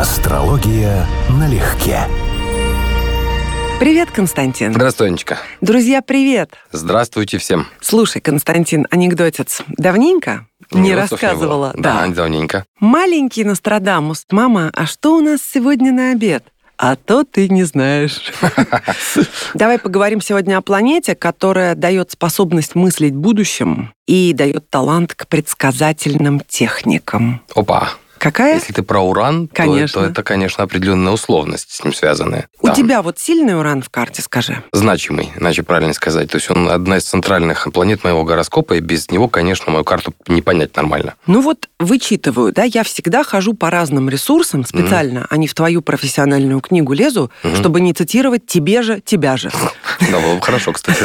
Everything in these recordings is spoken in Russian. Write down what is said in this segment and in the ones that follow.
Астрология налегке. Привет, Константин. Здравствуй, Анечка. Друзья, привет. Здравствуйте всем. Слушай, Константин, анекдотец. Давненько не Анекдотов рассказывала. было. Да, давненько. Маленький Нострадамус. Мама, а что у нас сегодня на обед? А то ты не знаешь. Давай поговорим сегодня о планете, которая дает способность мыслить будущим и дает талант к предсказательным техникам. Опа. Какая? Если ты про уран, то- Конечно. То, это, конечно, определенная условность с ним связанная. У Да. тебя вот сильный уран в карте, скажи. Значимый, иначе правильно сказать. То есть он одна из центральных планет моего гороскопа, и без него, конечно, мою карту не понять нормально. Ну вот вычитываю, да, я всегда хожу по разным ресурсам специально, а не в твою профессиональную книгу лезу, чтобы не цитировать тебе же, тебя же. Да, было бы хорошо, кстати.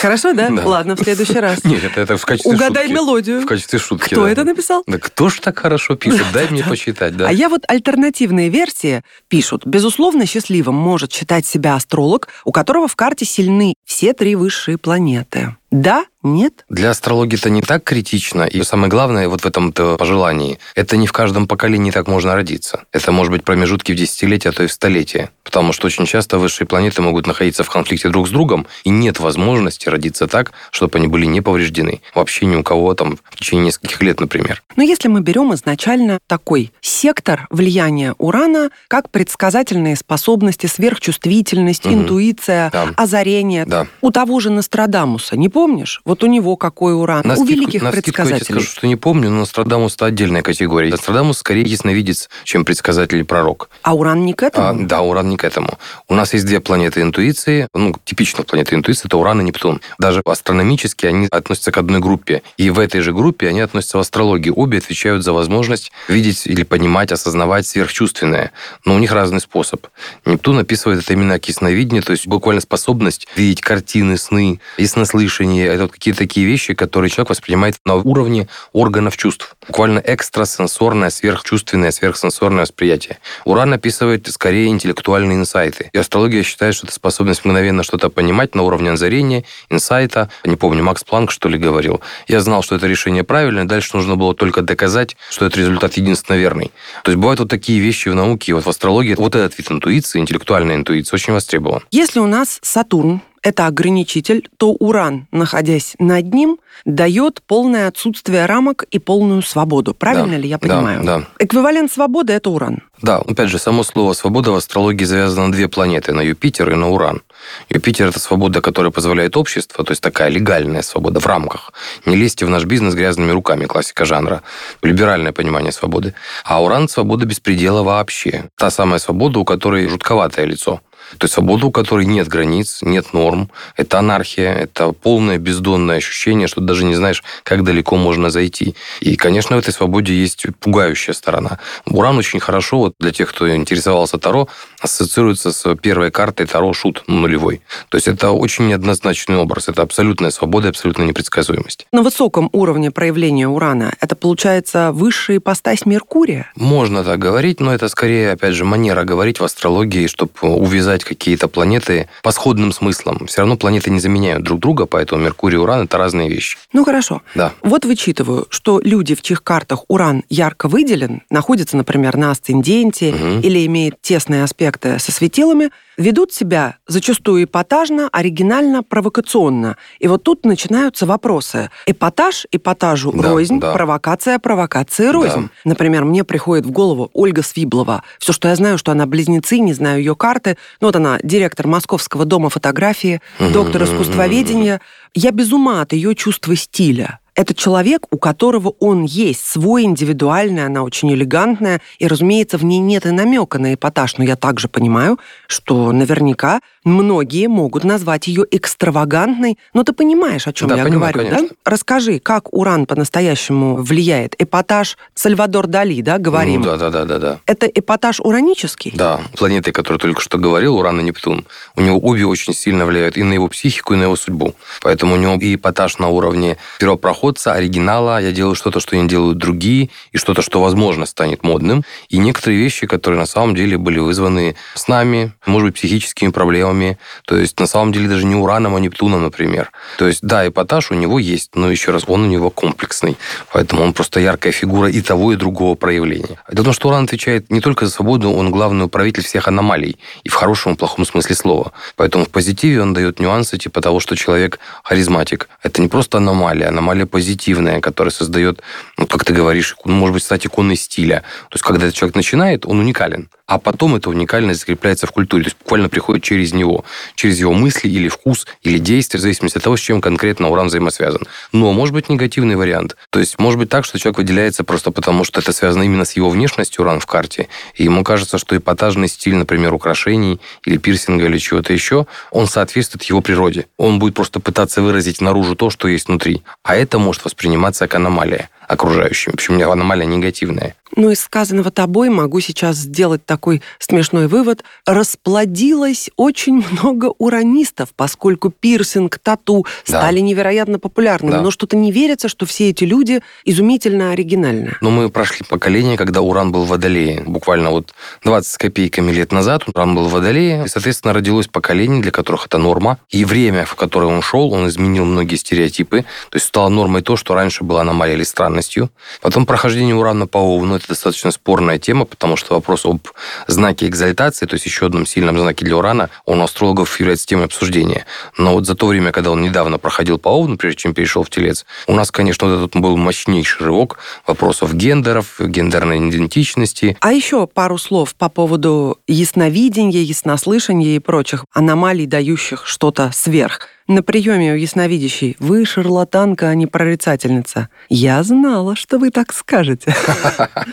Хорошо, да? Ладно, в следующий раз. Нет, это, в качестве Угадай шутки. мелодию. В качестве шутки, Кто это написал? Да кто ж так хорошо пишет? Дай мне почитать, да. А я вот альтернативные версии пишут. Безусловно, счастливым может считать себя астролог, у которого в карте сильны все три высшие планеты. Да? Нет? Для астрологии это не так критично. И самое главное вот в этом пожелании, это не в каждом поколении так можно родиться. Это может быть промежутки в десятилетия, а то и в столетия. Потому что очень часто высшие планеты могут находиться в конфликте друг с другом, и нет возможности родиться так, чтобы они были не повреждены. Вообще ни у кого там в течение нескольких лет, например. Но если мы берем изначально такой сектор влияния Урана, как предсказательные способности, сверхчувствительность, Мгм. интуиция, Да. озарение. Да. У того же Нострадамуса, не помнишь? Вот у него какой Уран. На у скидку- великих на скидку я предсказателей. скажу, что не помню, но Нострадамус это отдельная категория. Нострадамус скорее ясновидец, чем предсказатель и пророк. А Уран не к А, этому? да, Уран не к этому. У нас есть две планеты интуиции. Ну, типичная планета интуиции – это Уран и Нептун. Даже астрономически они относятся к одной группе. И в этой же группе они относятся в астрологии. Обе отвечают за возможность видеть или понимать, осознавать сверхчувственное. Но у них разный способ. Нептун описывает это именно как ясновидение, то есть буквально способность видеть картины, сны, яснослышание. Это вот какие-то такие вещи, которые человек воспринимает на уровне органов чувств. Буквально экстрасенсорное, сверхчувственное, сверхсенсорное восприятие. Уран описывает скорее интеллектуальные инсайты. И астрология считает, что это способность мгновенно что-то понимать на уровне озарения, инсайта. Не помню, Макс Планк что ли говорил. Я знал, что это решение правильное, дальше нужно было только доказать, что этот результат единственно верный. То есть бывают вот такие вещи в науке, и вот в астрологии вот этот вид интуиции, интеллектуальная интуиция, очень востребован. Если у нас Сатурн это ограничитель, то Уран, находясь над ним, дает полное отсутствие рамок и полную свободу. Правильно Да, ли я да, понимаю? да. Эквивалент свободы это Уран. Да, опять же, само слово «свобода» в астрологии завязано на две планеты, на Юпитер и на Уран. Юпитер – это свобода, которая позволяет обществу, то есть такая легальная свобода в рамках. Не лезьте в наш бизнес грязными руками, классика жанра. Либеральное понимание свободы. А Уран – свобода беспредела вообще. Та самая свобода, у которой жутковатое лицо. То есть свобода, у которой нет границ, нет норм. Это анархия, это полное бездонное ощущение, что ты даже не знаешь, как далеко можно зайти. И, конечно, в этой свободе есть пугающая сторона. Уран очень хорошо, вот для тех, кто интересовался Таро, ассоциируется с первой картой Таро Шут нулевой. То есть это очень неоднозначный образ. Это абсолютная свобода и абсолютная непредсказуемость. На высоком уровне проявления Урана это получается высшая ипостась Меркурия. Можно так говорить, но это скорее, опять же, манера говорить в астрологии, чтобы увязать какие-то планеты по сходным смыслам. Все равно планеты не заменяют друг друга, поэтому Меркурий и Уран – это разные вещи. Ну хорошо. Да. Вот вычитываю, что люди, в чьих картах Уран ярко выделен, находятся, например, на асценденте Мгм. или имеет тесные аспекты со светилами, ведут себя зачастую эпатажно, оригинально, провокационно. И вот тут начинаются вопросы. Эпатаж эпатажу Да, рознь, да. провокация провокации рознь. Например, мне приходит в голову Ольга Свиблова. Все, что я знаю, что она близнецы, не знаю ее карты. Ну вот она директор Московского дома фотографии, доктор искусствоведения. Я без ума от ее чувства стиля. Это человек, у которого он есть, свой индивидуальный, она очень элегантная, и, разумеется, в ней нет и намека на эпатаж, но я также понимаю, что наверняка многие могут назвать ее экстравагантной, но ты понимаешь, о чем Да, я понимаю, говорю, да? конечно. Расскажи, как Уран по-настоящему влияет? Эпатаж Сальвадор Дали, да, говорим? Ну, да, да, да, да, да. Это эпатаж уранический? Да, планеты, которые только что говорил, Уран и Нептун, у него обе очень сильно влияют и на его психику, и на его судьбу. Поэтому у него и эпатаж на уровне первопроходца, первопроходца, оригинала, я делаю что-то, что не делают другие, и что-то, что, возможно, станет модным. И некоторые вещи, которые на самом деле были вызваны с нами, может быть, психическими проблемами. То есть, на самом деле, даже не ураном, а Нептуном, например. То есть, да, эпатаж у него есть, но еще раз, он у него комплексный. Поэтому он просто яркая фигура и того, и другого проявления. В том, что уран отвечает не только за свободу, он главный управитель всех аномалий. И в хорошем и плохом смысле слова. Поэтому в позитиве он дает нюансы типа того, что человек харизматик. Это не просто аномалия, аномалия позитивная, которая создает, ну, как ты говоришь, может быть, стать иконой стиля. То есть, когда этот человек начинает, он уникален а потом эта уникальность закрепляется в культуре. То есть буквально приходит через него, через его мысли или вкус, или действия, в зависимости от того, с чем конкретно уран взаимосвязан. Но может быть негативный вариант. То есть может быть так, что человек выделяется просто потому, что это связано именно с его внешностью уран в карте, и ему кажется, что эпатажный стиль, например, украшений или пирсинга или чего-то еще, он соответствует его природе. Он будет просто пытаться выразить наружу то, что есть внутри. А это может восприниматься как аномалия окружающими. Причем у меня аномалия негативная. Ну, из сказанного тобой могу сейчас сделать такой смешной вывод. Расплодилось очень много уранистов, поскольку пирсинг, тату да. стали невероятно популярными. Да. Но что-то не верится, что все эти люди изумительно оригинальны. Но мы прошли поколение, когда уран был в водолее. Буквально вот 20 с копейками лет назад уран был в водолее. И, соответственно, родилось поколение, для которых это норма. И время, в которое он шел, он изменил многие стереотипы. То есть стало нормой то, что раньше была аномалия или странностью. Потом прохождение урана по Овну это достаточно спорная тема, потому что вопрос об знаке экзальтации, то есть еще одном сильном знаке для урана, он у астрологов является темой обсуждения. Но вот за то время, когда он недавно проходил по Овну, прежде чем перешел в Телец, у нас, конечно, вот этот был мощнейший рывок вопросов гендеров, гендерной идентичности. А еще пару слов по поводу ясновидения, яснослышания и прочих аномалий, дающих что-то сверх на приеме у ясновидящей. Вы шарлатанка, а не прорицательница. Я знала, что вы так скажете.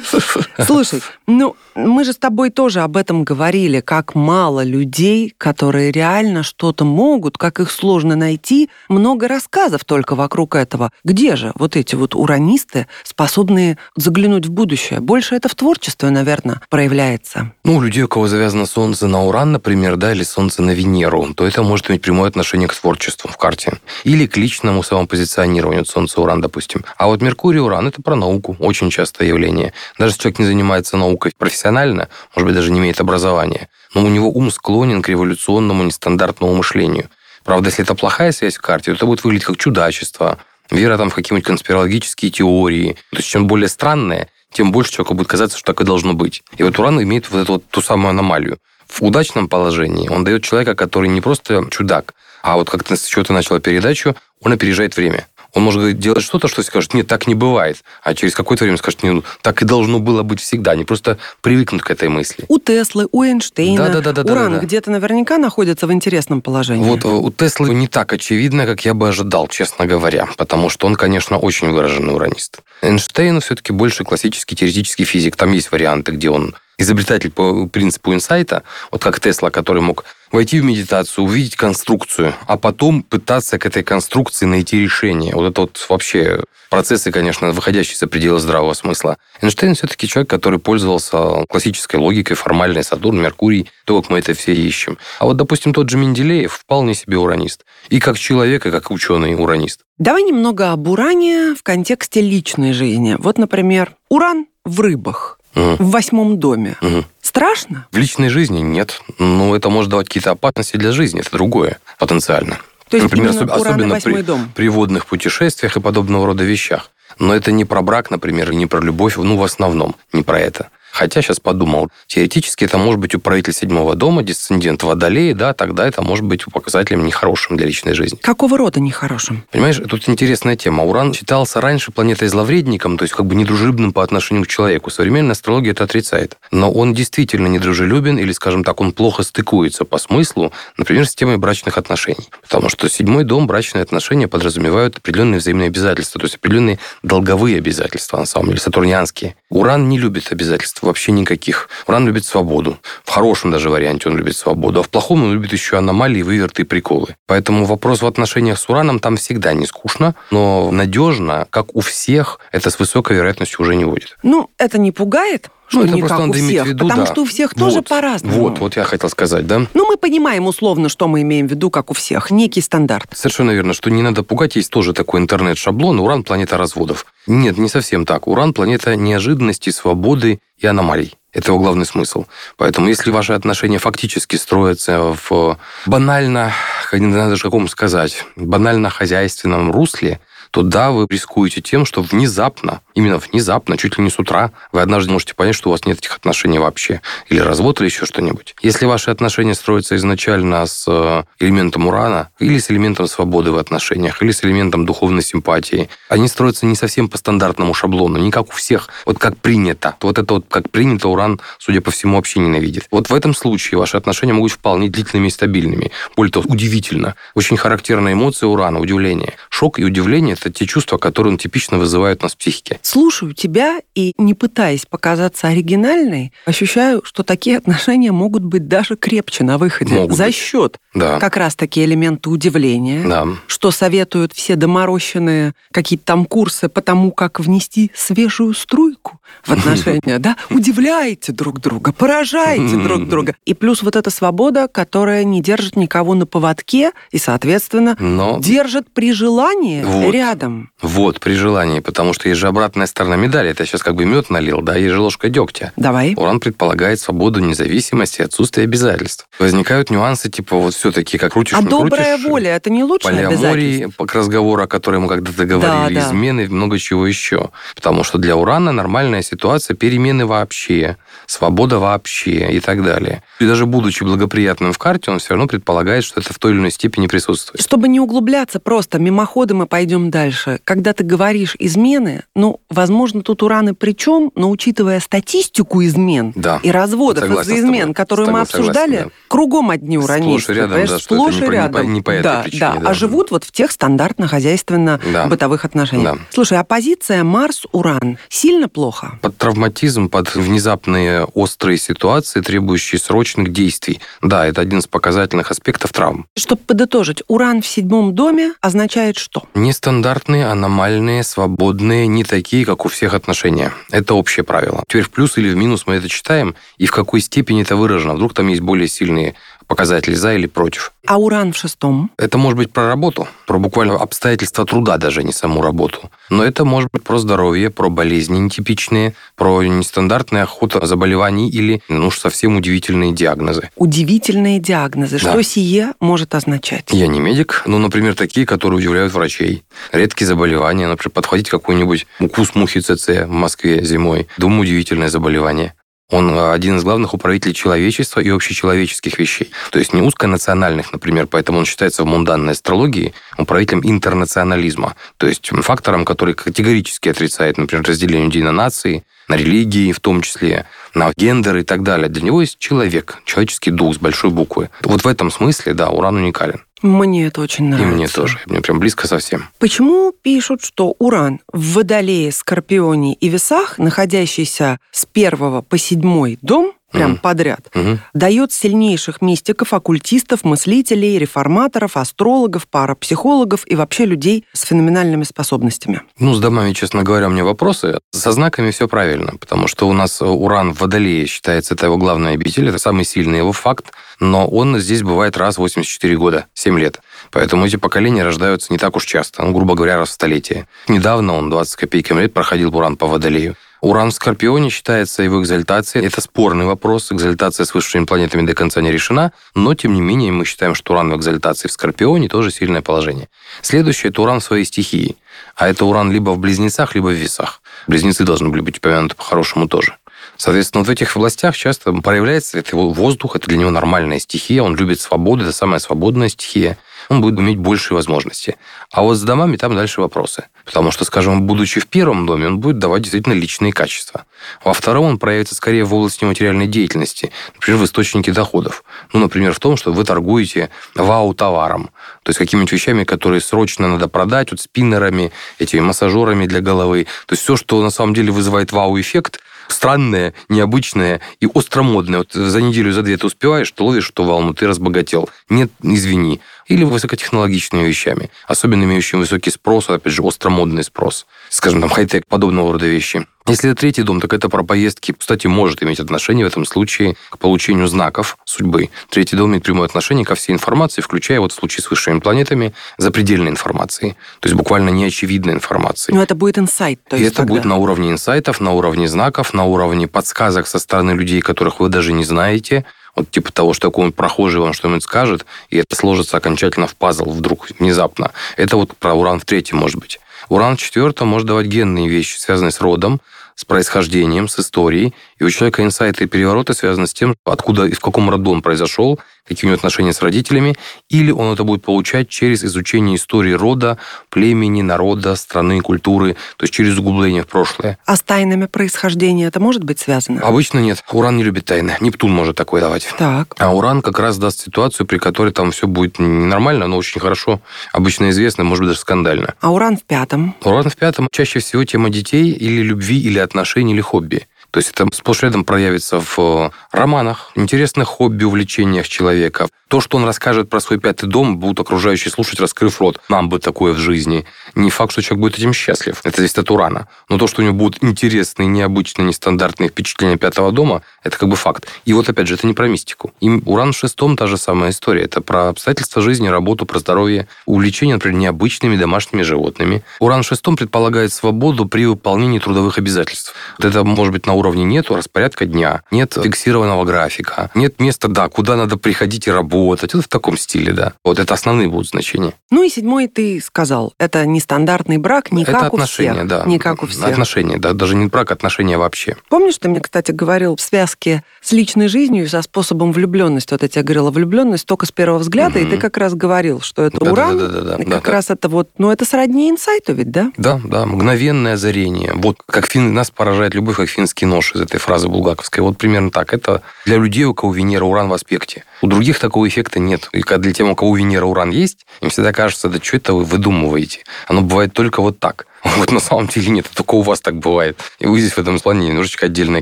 Слушай, ну, мы же с тобой тоже об этом говорили, как мало людей, которые реально что-то могут, как их сложно найти. Много рассказов только вокруг этого. Где же вот эти вот уранисты, способные заглянуть в будущее? Больше это в творчестве, наверное, проявляется. Ну, у людей, у кого завязано Солнце на Уран, например, да, или Солнце на Венеру, то это может иметь прямое отношение к творчеству творчеству в карте. Или к личному самопозиционированию Солнце-Уран, допустим. А вот Меркурий-Уран – это про науку, очень частое явление. Даже если человек не занимается наукой профессионально, может быть, даже не имеет образования, но у него ум склонен к революционному, нестандартному мышлению. Правда, если это плохая связь в карте, то это будет выглядеть как чудачество, вера там в какие-нибудь конспирологические теории. То есть, чем более странное, тем больше человеку будет казаться, что так и должно быть. И вот Уран имеет вот эту вот ту самую аномалию. В удачном положении он дает человека, который не просто чудак, а вот как ты с чего-то начала передачу, он опережает время. Он может делать что-то, что скажет, нет, так не бывает. А через какое-то время скажет, нет, ну, так и должно было быть всегда. Они просто привыкнут к этой мысли. У Теслы, у Эйнштейна, да, да, да, да, Уран да, да. где-то наверняка находится в интересном положении. Вот э, у Теслы не так очевидно, как я бы ожидал, честно говоря. Потому что он, конечно, очень выраженный уранист. Эйнштейн все-таки больше классический теоретический физик. Там есть варианты, где он изобретатель по принципу инсайта, вот как Тесла, который мог войти в медитацию, увидеть конструкцию, а потом пытаться к этой конструкции найти решение. Вот это вот вообще процессы, конечно, выходящие за пределы здравого смысла. Эйнштейн все-таки человек, который пользовался классической логикой, формальной, Сатурн, Меркурий, то, как мы это все ищем. А вот, допустим, тот же Менделеев вполне себе уранист. И как человек, и как ученый уранист. Давай немного об уране в контексте личной жизни. Вот, например, уран в рыбах угу. в восьмом доме. Угу. Страшно? В личной жизни нет. Ну, это может давать какие-то опасности для жизни. Это другое потенциально. То есть например, особенно при, дом. при водных путешествиях и подобного рода вещах. Но это не про брак, например, и не про любовь, ну, в основном, не про это. Хотя сейчас подумал, теоретически это может быть управитель седьмого дома, дисцендент водолея, да, тогда это может быть показателем нехорошим для личной жизни. Какого рода нехорошим? Понимаешь, тут интересная тема. Уран считался раньше планетой зловредником, то есть как бы недружелюбным по отношению к человеку. Современная астрология это отрицает. Но он действительно недружелюбен, или, скажем так, он плохо стыкуется по смыслу, например, с темой брачных отношений. Потому что седьмой дом, брачные отношения подразумевают определенные взаимные обязательства, то есть определенные долговые обязательства, на самом деле, сатурнианские. Уран не любит обязательств вообще никаких. Уран любит свободу. В хорошем даже варианте он любит свободу, а в плохом он любит еще аномалии, выверты и приколы. Поэтому вопрос в отношениях с Ураном там всегда не скучно, но надежно, как у всех, это с высокой вероятностью уже не будет. Ну, это не пугает? Что Ну, это не просто как у всех, виду, потому да. что у всех тоже Вот, по-разному. Вот, вот я хотел сказать, да? Ну, мы понимаем условно, что мы имеем в виду, как у всех. Некий стандарт. Совершенно верно, что не надо пугать. Есть тоже такой интернет-шаблон «Уран – планета разводов». Нет, не совсем так. Уран – планета неожиданности, свободы и аномалий. Это его главный смысл. Поэтому если ваши отношения фактически строятся в банально, не знаю даже какому сказать, банально-хозяйственном русле, то да, вы рискуете тем, что внезапно, именно внезапно, чуть ли не с утра, вы однажды можете понять, что у вас нет этих отношений вообще. Или развод, или еще что-нибудь. Если ваши отношения строятся изначально с э, элементом урана, или с элементом свободы в отношениях, или с элементом духовной симпатии, они строятся не совсем по стандартному шаблону, не как у всех, вот как принято. Вот это вот как принято уран, судя по всему, вообще ненавидит. Вот в этом случае ваши отношения могут быть вполне длительными и стабильными. Более того, удивительно. Очень характерная эмоция урана – удивление. Шок и удивление – это те чувства, которые он типично вызывает у нас в психике. Слушаю тебя и, не пытаясь показаться оригинальной, ощущаю, что такие отношения могут быть даже крепче на выходе. Могут за быть. счет Да. как раз таки элемента удивления. Да. Что советуют все доморощенные какие-то там курсы по тому, как внести свежую струйку в отношения, да? Удивляйте друг друга, поражайте друг друга. И плюс вот эта свобода, которая не держит никого на поводке и, соответственно, Но держит при желании Вот. Рядом. вот, при желании, потому что есть же обратная сторона медали. Это сейчас как бы мед налил, да, есть же ложка дегтя. Давай. Уран предполагает свободу, независимость и отсутствие обязательств. Возникают нюансы, типа вот все-таки, как крутишь, А не добрая крутишь, воля это не полиамории, обязательство? к разговору, о котором мы когда-то говорили, Да, да. измены, много чего еще. Потому что для урана нормальная ситуация перемены вообще, свобода вообще и так далее. И даже будучи благоприятным в карте, он все равно предполагает, что это в той или иной степени присутствует. Чтобы не углубляться просто мимоходом и пойдем дальше. Когда ты говоришь измены, ну, возможно, тут ураны при чем, но учитывая статистику измен Да. и разводов Согласен из-за измен, которую мы Согласен, обсуждали, да. кругом одни уранисты. Сплошь и рядом, да, сплошь и по- не по- рядом. не по этой да, причине, да, да. а живут вот в тех стандартно-хозяйственно-бытовых отношениях. Да. Слушай, а позиция Марс-Уран сильно плохо? Под травматизм, под внезапные острые ситуации, требующие срочных действий. Да, это один из показательных аспектов травм. Чтобы подытожить, Уран в седьмом доме означает что? Нестандартные, аномальные, свободные, не такие, как у всех отношения. Это общее правило. Теперь в плюс или в минус мы это читаем, и в какой степени это выражено. Вдруг там есть более сильные показатели за или против. А Уран в шестом? Это может быть про работу, про буквально обстоятельства труда даже, не саму работу. Но это может быть про здоровье, про болезни нетипичные, про нестандартные охота заболеваний или, ну уж совсем удивительные диагнозы. Удивительные диагнозы. Да. Что сие может означать? Я не медик, но, например, такие, которые удивляют врачей. Редкие заболевания, например, подхватить какой-нибудь укус мухи ЦЦ в Москве зимой. Думаю, удивительное заболевание. Он э, один из главных управителей человечества и общечеловеческих вещей. То есть не узконациональных, например, поэтому он считается в мунданной астрологии управителем интернационализма. То есть фактором, который категорически отрицает, например, разделение людей на нации, на религии в том числе, на гендер и так далее. Для него есть человек, человеческий дух с большой буквы. Вот в этом смысле, да, Уран уникален. Мне это очень И нравится. мне тоже. Мне прям близко совсем. Почему пишут, что Уран в Водолее, Скорпионе и Весах, находящийся с первого по седьмой дом, прям Мгм. подряд, Мгм. дает сильнейших мистиков, оккультистов, мыслителей, реформаторов, астрологов, парапсихологов и вообще людей с феноменальными способностями. Ну, с домами, честно говоря, у меня вопросы. Со знаками все правильно, потому что у нас Уран в Водолее считается, это его главная обитель, это самый сильный его факт, но он здесь бывает раз в 84 года, 7 лет. Поэтому эти поколения рождаются не так уж часто, ну, грубо говоря, раз в столетие. Недавно он, 20 с копейками лет, проходил Уран по Водолею. Уран в Скорпионе считается его экзальтацией. Это спорный вопрос. Экзальтация с высшими планетами до конца не решена. Но, тем не менее, мы считаем, что Уран в экзальтации в Скорпионе тоже сильное положение. Следующее – это Уран в своей стихии. А это Уран либо в Близнецах, либо в Весах. Близнецы должны были быть упомянуты по-хорошему тоже. Соответственно, вот в этих областях часто проявляется это его воздух, это для него нормальная стихия, он любит свободу, это самая свободная стихия, он будет иметь большие возможности. А вот с домами там дальше вопросы. Потому что, скажем, будучи в первом доме, он будет давать действительно личные качества. Во втором он проявится скорее в области материальной деятельности, например, в источнике доходов. Ну, например, в том, что вы торгуете вау-товаром, то есть какими-нибудь вещами, которые срочно надо продать, вот спиннерами, этими массажерами для головы. То есть все, что на самом деле вызывает вау-эффект, странное, необычное и остромодное. Вот за неделю, за две ты успеваешь, ты ловишь эту волну, ты разбогател. Нет, извини. Или высокотехнологичными вещами, особенно имеющими высокий спрос, опять же, остромодный спрос. Скажем, там, хай-тек, подобного рода вещи. Если это третий дом, так это про поездки, кстати, может иметь отношение в этом случае к получению знаков судьбы. Третий дом имеет прямое отношение ко всей информации, включая вот в случае с высшими планетами запредельной информации. То есть буквально неочевидной информации. Но это будет инсайт. То есть И это тогда. будет на уровне инсайтов, на уровне знаков, на уровне подсказок со стороны людей, которых вы даже не знаете. Вот типа того, что какой-нибудь прохожий вам что-нибудь скажет, и это сложится окончательно в пазл вдруг, внезапно. Это вот про уран в третьем может быть. Уран в четвертом может давать генные вещи, связанные с родом, с происхождением, с историей. И у человека инсайты и перевороты связаны с тем, откуда и в каком роду он произошел, какие у него отношения с родителями, или он это будет получать через изучение истории рода, племени, народа, страны, культуры, то есть через углубление в прошлое. А с тайнами происхождения это может быть связано? Обычно нет. Уран не любит тайны. Нептун может такое давать. Так. А уран как раз даст ситуацию, при которой там все будет ненормально, но очень хорошо, обычно известно, может быть, даже скандально. А уран в пятом? Уран в пятом чаще всего тема детей или любви, или отношений, или хобби. То есть это сплошь рядом проявится в э, романах, интересных хобби, увлечениях человека. То, что он расскажет про свой пятый дом, будут окружающие слушать, раскрыв рот. Нам бы такое в жизни. Не факт, что человек будет этим счастлив. Это зависит от урана. Но то, что у него будут интересные, необычные, нестандартные впечатления пятого дома, это как бы факт. И вот опять же, это не про мистику. И уран в шестом та же самая история. Это про обстоятельства жизни, работу, про здоровье, увлечение, например, необычными домашними животными. Уран в шестом предполагает свободу при выполнении трудовых обязательств. Вот это может быть на уровне нету распорядка дня, нет фиксированного графика, нет места, да, куда надо приходить и работать. Это в таком стиле, да. Вот это основные будут значения. Ну и седьмой ты сказал. Это нестандартный брак, не это как отношения, у всех. да. Не как у всех. Отношения, да, даже не брак, отношения вообще. Помнишь, ты мне, кстати, говорил в связке с личной жизнью и со способом влюбленности. Вот я тебе говорила, влюбленность только с первого взгляда, и Мгм. ты как раз говорил, что это Да, да, уран. да, да, да, и да, как да. раз это вот, ну это сродни инсайту ведь, да? Да, да, мгновенное озарение. Вот как фин, нас поражает любовь, как финский нож из этой фразы булгаковской. Вот примерно так. Это для людей, у кого Венера Уран в аспекте. У других такого эффекта нет. И для тех, у кого Венера Уран есть, им всегда кажется, да что это вы выдумываете? Оно бывает только вот так. Вот на самом деле нет, только у вас так бывает. И вы здесь в этом плане немножечко отдельная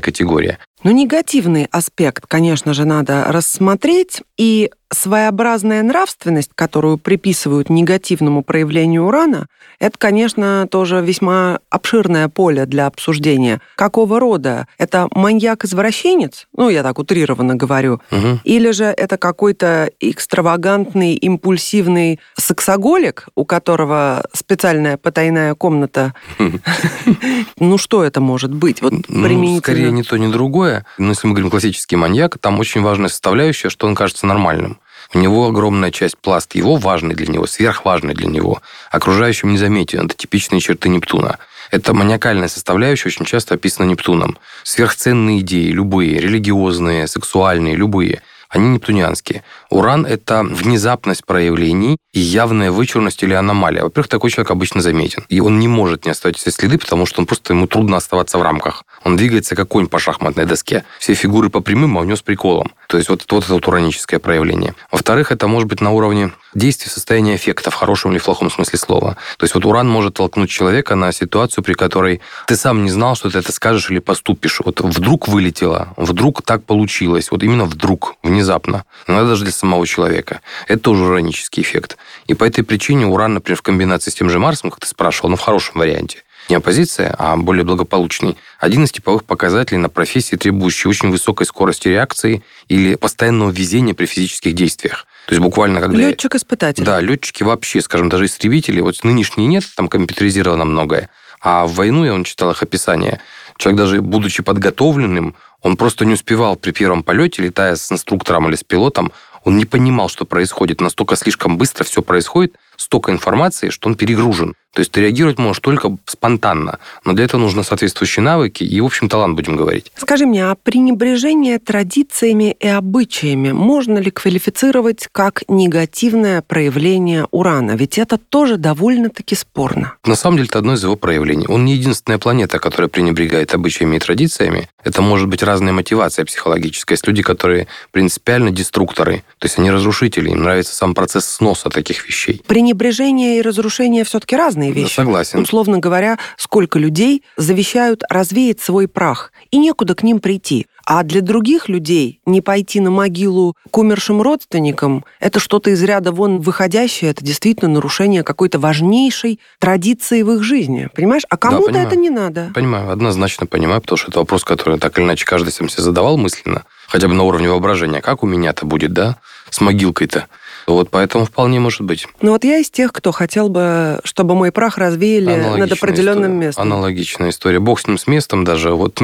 категория. Ну, негативный аспект, конечно же, надо рассмотреть, и своеобразная нравственность, которую приписывают негативному проявлению урана, это, конечно, тоже весьма обширное поле для обсуждения. Какого рода? Это маньяк-извращенец? Ну, я так утрированно говорю. Мгм. Или же это какой-то экстравагантный, импульсивный сексоголик, у которого специальная потайная комната? Ну, что это может быть? Вот Ну, скорее ни то, ни другое. Но если мы говорим классический маньяк, там очень важная составляющая, что он кажется нормальным. У него огромная часть пласт его важный для него, сверхважный для него. Окружающим не заметен. Это типичные черты Нептуна. Это маниакальная составляющая очень часто описана Нептуном. Сверхценные идеи, любые, религиозные, сексуальные, любые, они нептунианские. Уран – это внезапность проявлений и явная вычурность или аномалия. Во-первых, такой человек обычно заметен. И он не может не оставить все следы, потому что он просто ему трудно оставаться в рамках. Он двигается как конь по шахматной доске. Все фигуры по прямым, а у него с приколом. То есть вот, вот это вот ураническое проявление. Во-вторых, это может быть на уровне действий в состоянии эффекта, в хорошем или в плохом смысле слова. То есть вот уран может толкнуть человека на ситуацию, при которой ты сам не знал, что ты это скажешь или поступишь. Вот вдруг вылетело, вдруг так получилось. Вот именно вдруг, внезапно. Но даже для самого человека. Это тоже уранический эффект. И по этой причине уран, например, в комбинации с тем же Марсом, как ты спрашивал, но в хорошем варианте, не оппозиция, а более благополучный, один из типовых показателей на профессии, требующий очень высокой скорости реакции или постоянного везения при физических действиях. То есть буквально когда... Летчик-испытатель. Да, летчики вообще, скажем, даже истребители, вот нынешние нет, там компьютеризировано многое. А в войну, я вон читал их описание, человек даже будучи подготовленным, он просто не успевал при первом полете, летая с инструктором или с пилотом, он не понимал, что происходит. Настолько слишком быстро все происходит, столько информации, что он перегружен. То есть ты реагировать можешь только спонтанно. Но для этого нужны соответствующие навыки и, в общем, талант, будем говорить. Скажи мне, а пренебрежение традициями и обычаями можно ли квалифицировать как негативное проявление урана? Ведь это тоже довольно-таки спорно. На самом деле, это одно из его проявлений. Он не единственная планета, которая пренебрегает обычаями и традициями. Это может быть разная мотивация психологическая. Есть люди, которые принципиально деструкторы, то есть они разрушители, им нравится сам процесс сноса таких вещей. пренебрежение и разрушение все-таки разные вещи. Согласен. Условно говоря, сколько людей завещают развеять свой прах, и некуда к ним прийти. А для других людей не пойти на могилу к умершим родственникам – это что-то из ряда вон выходящее, это действительно нарушение какой-то важнейшей традиции в их жизни. Понимаешь? А кому-то понимаю. это не надо. Понимаю, однозначно понимаю, потому что это вопрос, который так или иначе каждый сам себе задавал мысленно, хотя бы на уровне воображения. Как у меня-то будет, да, с могилкой-то? Вот поэтому вполне может быть. Ну вот я из тех, кто хотел бы, чтобы мой прах развеяли над определенным история. местом. Аналогичная история. Бог с ним с местом даже. Вот,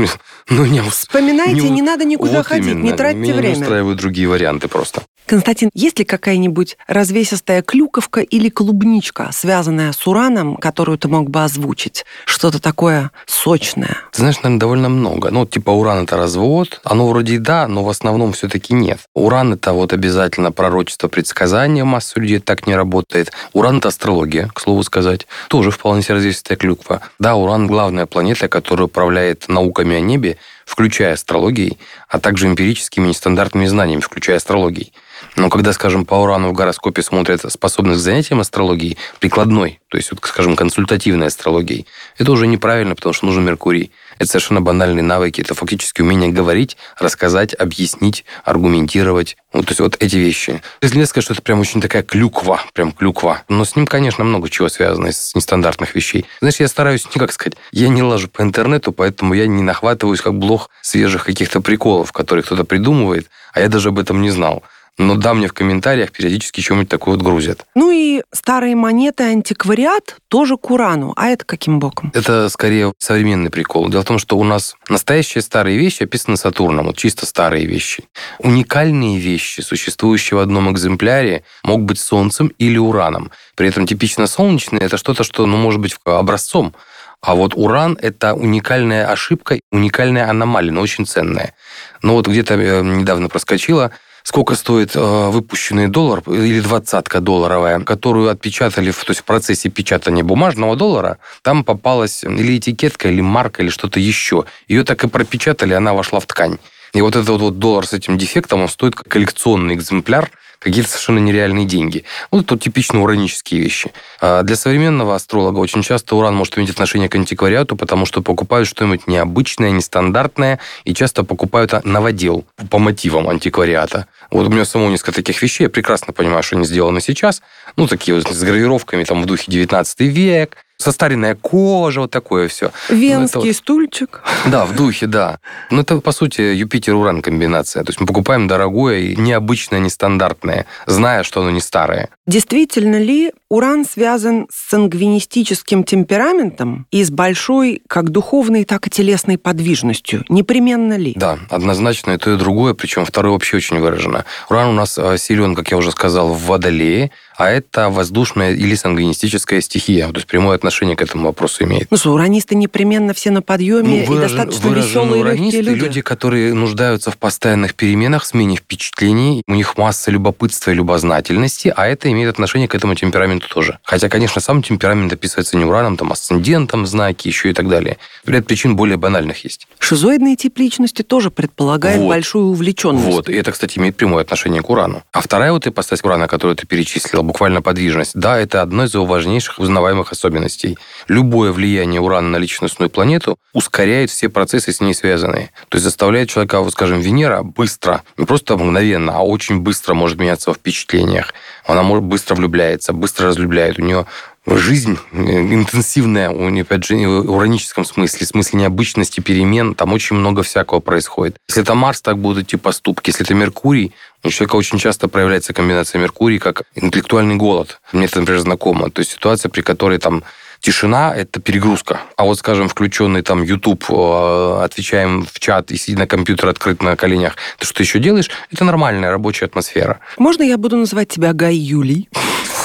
ну, не, Вспоминайте, не, надо никуда вот ходить, именно. не тратьте Меня время. не устраивают другие варианты просто. Константин, есть ли какая-нибудь развесистая клюковка или клубничка, связанная с ураном, которую ты мог бы озвучить? Что-то такое сочное. Ты знаешь, наверное, довольно много. Ну, типа уран это развод. Оно вроде и да, но в основном все-таки нет. Уран это вот обязательно пророчество, предсказание. Массу людей так не работает. Уран это астрология, к слову сказать. Тоже вполне себе развесистая клюква. Да, Уран главная планета, которая управляет науками о небе, включая астрологией, а также эмпирическими нестандартными знаниями, включая астрологией. Но когда, скажем, по урану в гороскопе смотрят способность к занятиям астрологией, прикладной, то есть, вот, скажем, консультативной астрологией, это уже неправильно, потому что нужен Меркурий. Это совершенно банальные навыки, это фактически умение говорить, рассказать, объяснить, аргументировать. Вот, то есть вот эти вещи. Если нельзя сказать, что это прям очень такая клюква, прям клюква. Но с ним, конечно, много чего связано с нестандартных вещей. Знаешь, я стараюсь, не как сказать, я не лажу по интернету, поэтому я не нахватываюсь как блох свежих каких-то приколов, которые кто-то придумывает, а я даже об этом не знал. Но да, мне в комментариях периодически что-нибудь такое вот грузят. Ну и старые монеты, антиквариат тоже к урану. А это каким боком? Это скорее современный прикол. Дело в том, что у нас настоящие старые вещи описаны Сатурном, вот чисто старые вещи. Уникальные вещи, существующие в одном экземпляре, могут быть Солнцем или Ураном. При этом типично солнечное – это что-то, что, ну, может быть, образцом. А вот уран – это уникальная ошибка, уникальная аномалия, но очень ценная. Но вот где-то э, недавно проскочила – сколько стоит э, выпущенный доллар или двадцатка долларовая, которую отпечатали в, то есть в процессе печатания бумажного доллара, там попалась или этикетка, или марка, или что-то еще. Ее так и пропечатали, она вошла в ткань. И вот этот вот доллар с этим дефектом, он стоит как коллекционный экземпляр, какие-то совершенно нереальные деньги. Вот это типично уранические вещи. А для современного астролога очень часто уран может иметь отношение к антиквариату, потому что покупают что-нибудь необычное, нестандартное, и часто покупают новодел по мотивам антиквариата. Вот у меня самого несколько таких вещей, я прекрасно понимаю, что они сделаны сейчас, ну, такие вот с гравировками там в духе 19 век, состаренная кожа, вот такое все. Венский ну, вот... стульчик. Да, в духе, да. Ну, это, по сути, Юпитер-Уран комбинация. То есть мы покупаем дорогое и необычное, нестандартное, зная, что оно не старое. Действительно ли Уран связан с сангвинистическим темпераментом и с большой как духовной, так и телесной подвижностью? Непременно ли? Да, однозначно и то, и другое, причем второе вообще очень выражено. Уран у нас э, силен, как я уже сказал, в Водолее, а это воздушная или сангвинистическая стихия. То есть прямое отношение к этому вопросу имеет. Ну что, уранисты непременно все на подъеме ну, выражен, и достаточно веселые легкие люди. люди, которые нуждаются в постоянных переменах, смене впечатлений. У них масса любопытства и любознательности, а это имеет отношение к этому темпераменту тоже. Хотя, конечно, сам темперамент описывается не ураном, там, асцендентом, знаки еще и так далее. Ряд причин более банальных есть. Шизоидный тип личности тоже предполагает вот. большую увлеченность. Вот, и это, кстати, имеет прямое отношение к урану. А вторая вот ипостась урана, которую ты перечислил, буквально подвижность. Да, это одно из его важнейших узнаваемых особенностей. Любое влияние урана на личностную планету ускоряет все процессы с ней связанные. То есть заставляет человека, вот скажем, Венера быстро, не просто мгновенно, а очень быстро может меняться во впечатлениях. Она может быстро влюбляется, быстро разлюбляет. У нее жизнь э, интенсивная, у нее, опять же, в ураническом смысле, в смысле необычности перемен, там очень много всякого происходит. Если это Марс, так будут идти поступки. Если это Меркурий, у человека очень часто проявляется комбинация Меркурий как интеллектуальный голод. Мне это, например, знакомо. То есть ситуация, при которой там Тишина – это перегрузка. А вот, скажем, включенный там YouTube, отвечаем в чат и сидя на компьютер открыт на коленях, ты что еще делаешь? Это нормальная рабочая атмосфера. Можно я буду называть тебя Гай Юлий?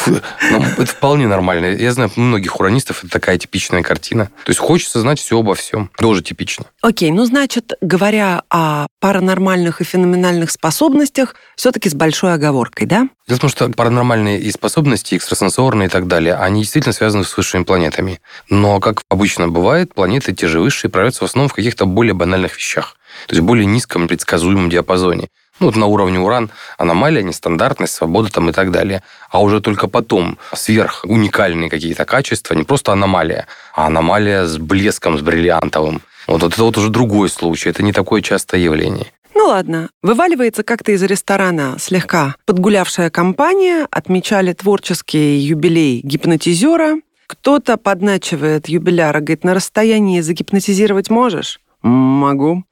Ну, это вполне нормально. Я знаю, у многих уранистов это такая типичная картина. То есть хочется знать все обо всем. Тоже типично. Окей, ну, значит, говоря о паранормальных и феноменальных способностях, все-таки с большой оговоркой, да? Дело в том, что паранормальные и способности, экстрасенсорные и так далее, они действительно связаны с высшими планетами. Но, как обычно бывает, планеты, те же высшие, проявляются в основном в каких-то более банальных вещах. То есть в более низком предсказуемом диапазоне. Ну, вот на уровне уран аномалия, нестандартность, свобода там и так далее. А уже только потом сверх уникальные какие-то качества, не просто аномалия, а аномалия с блеском, с бриллиантовым. Вот это вот уже другой случай, это не такое частое явление. Ну ладно, вываливается как-то из ресторана слегка подгулявшая компания, отмечали творческий юбилей гипнотизера. Кто-то подначивает юбиляра, говорит, на расстоянии загипнотизировать можешь? Могу.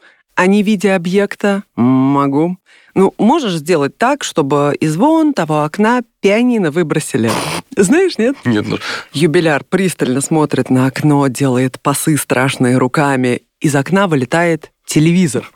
А не видя объекта? Могу. Ну, можешь сделать так, чтобы из вон того окна пианино выбросили. Знаешь, нет? Нет. Ну... Юбиляр пристально смотрит на окно, делает пасы страшные руками. Из окна вылетает телевизор.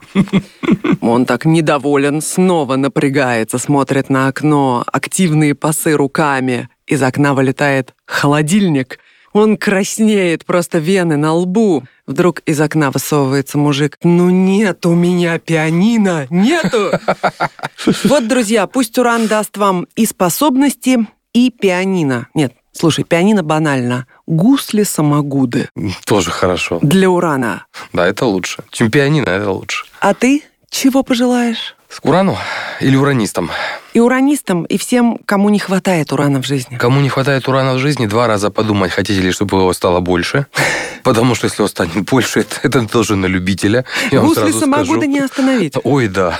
Он так недоволен, снова напрягается, смотрит на окно, активные пасы руками. Из окна вылетает холодильник. Он краснеет, просто вены на лбу. Вдруг из окна высовывается мужик. Ну нет у меня пианино, нету! Вот, друзья, пусть Уран даст вам и способности, и пианино. Нет, слушай, пианино банально. Гусли-самогуды. Тоже хорошо. Для Урана. Да, это лучше. Чем пианино, это лучше. А ты чего пожелаешь? С Урану или уранистам? И уранистам, и всем, кому не хватает урана в жизни. Кому не хватает урана в жизни, два раза подумать, хотите ли, чтобы его стало больше. Потому что если его станет больше, это, это тоже на любителя. Я Гусли самогуда не остановить. Ой, да.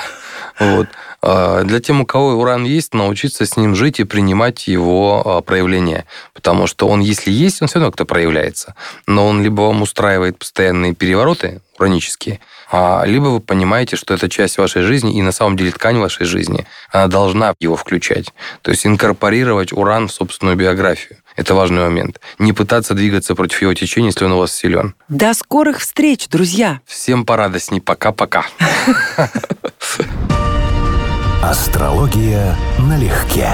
Вот. А, для тех, у кого уран есть, научиться с ним жить и принимать его а, проявления. Потому что он, если есть, он все равно как-то проявляется. Но он либо вам устраивает постоянные перевороты уранические, а, либо вы понимаете, что это часть вашей жизни, и на самом деле ткань вашей жизни, она должна его включать. То есть инкорпорировать уран в собственную биографию. Это важный момент. Не пытаться двигаться против его течения, если он у вас силен. До скорых встреч, друзья! Всем порадостней. Пока-пока. Астрология налегке.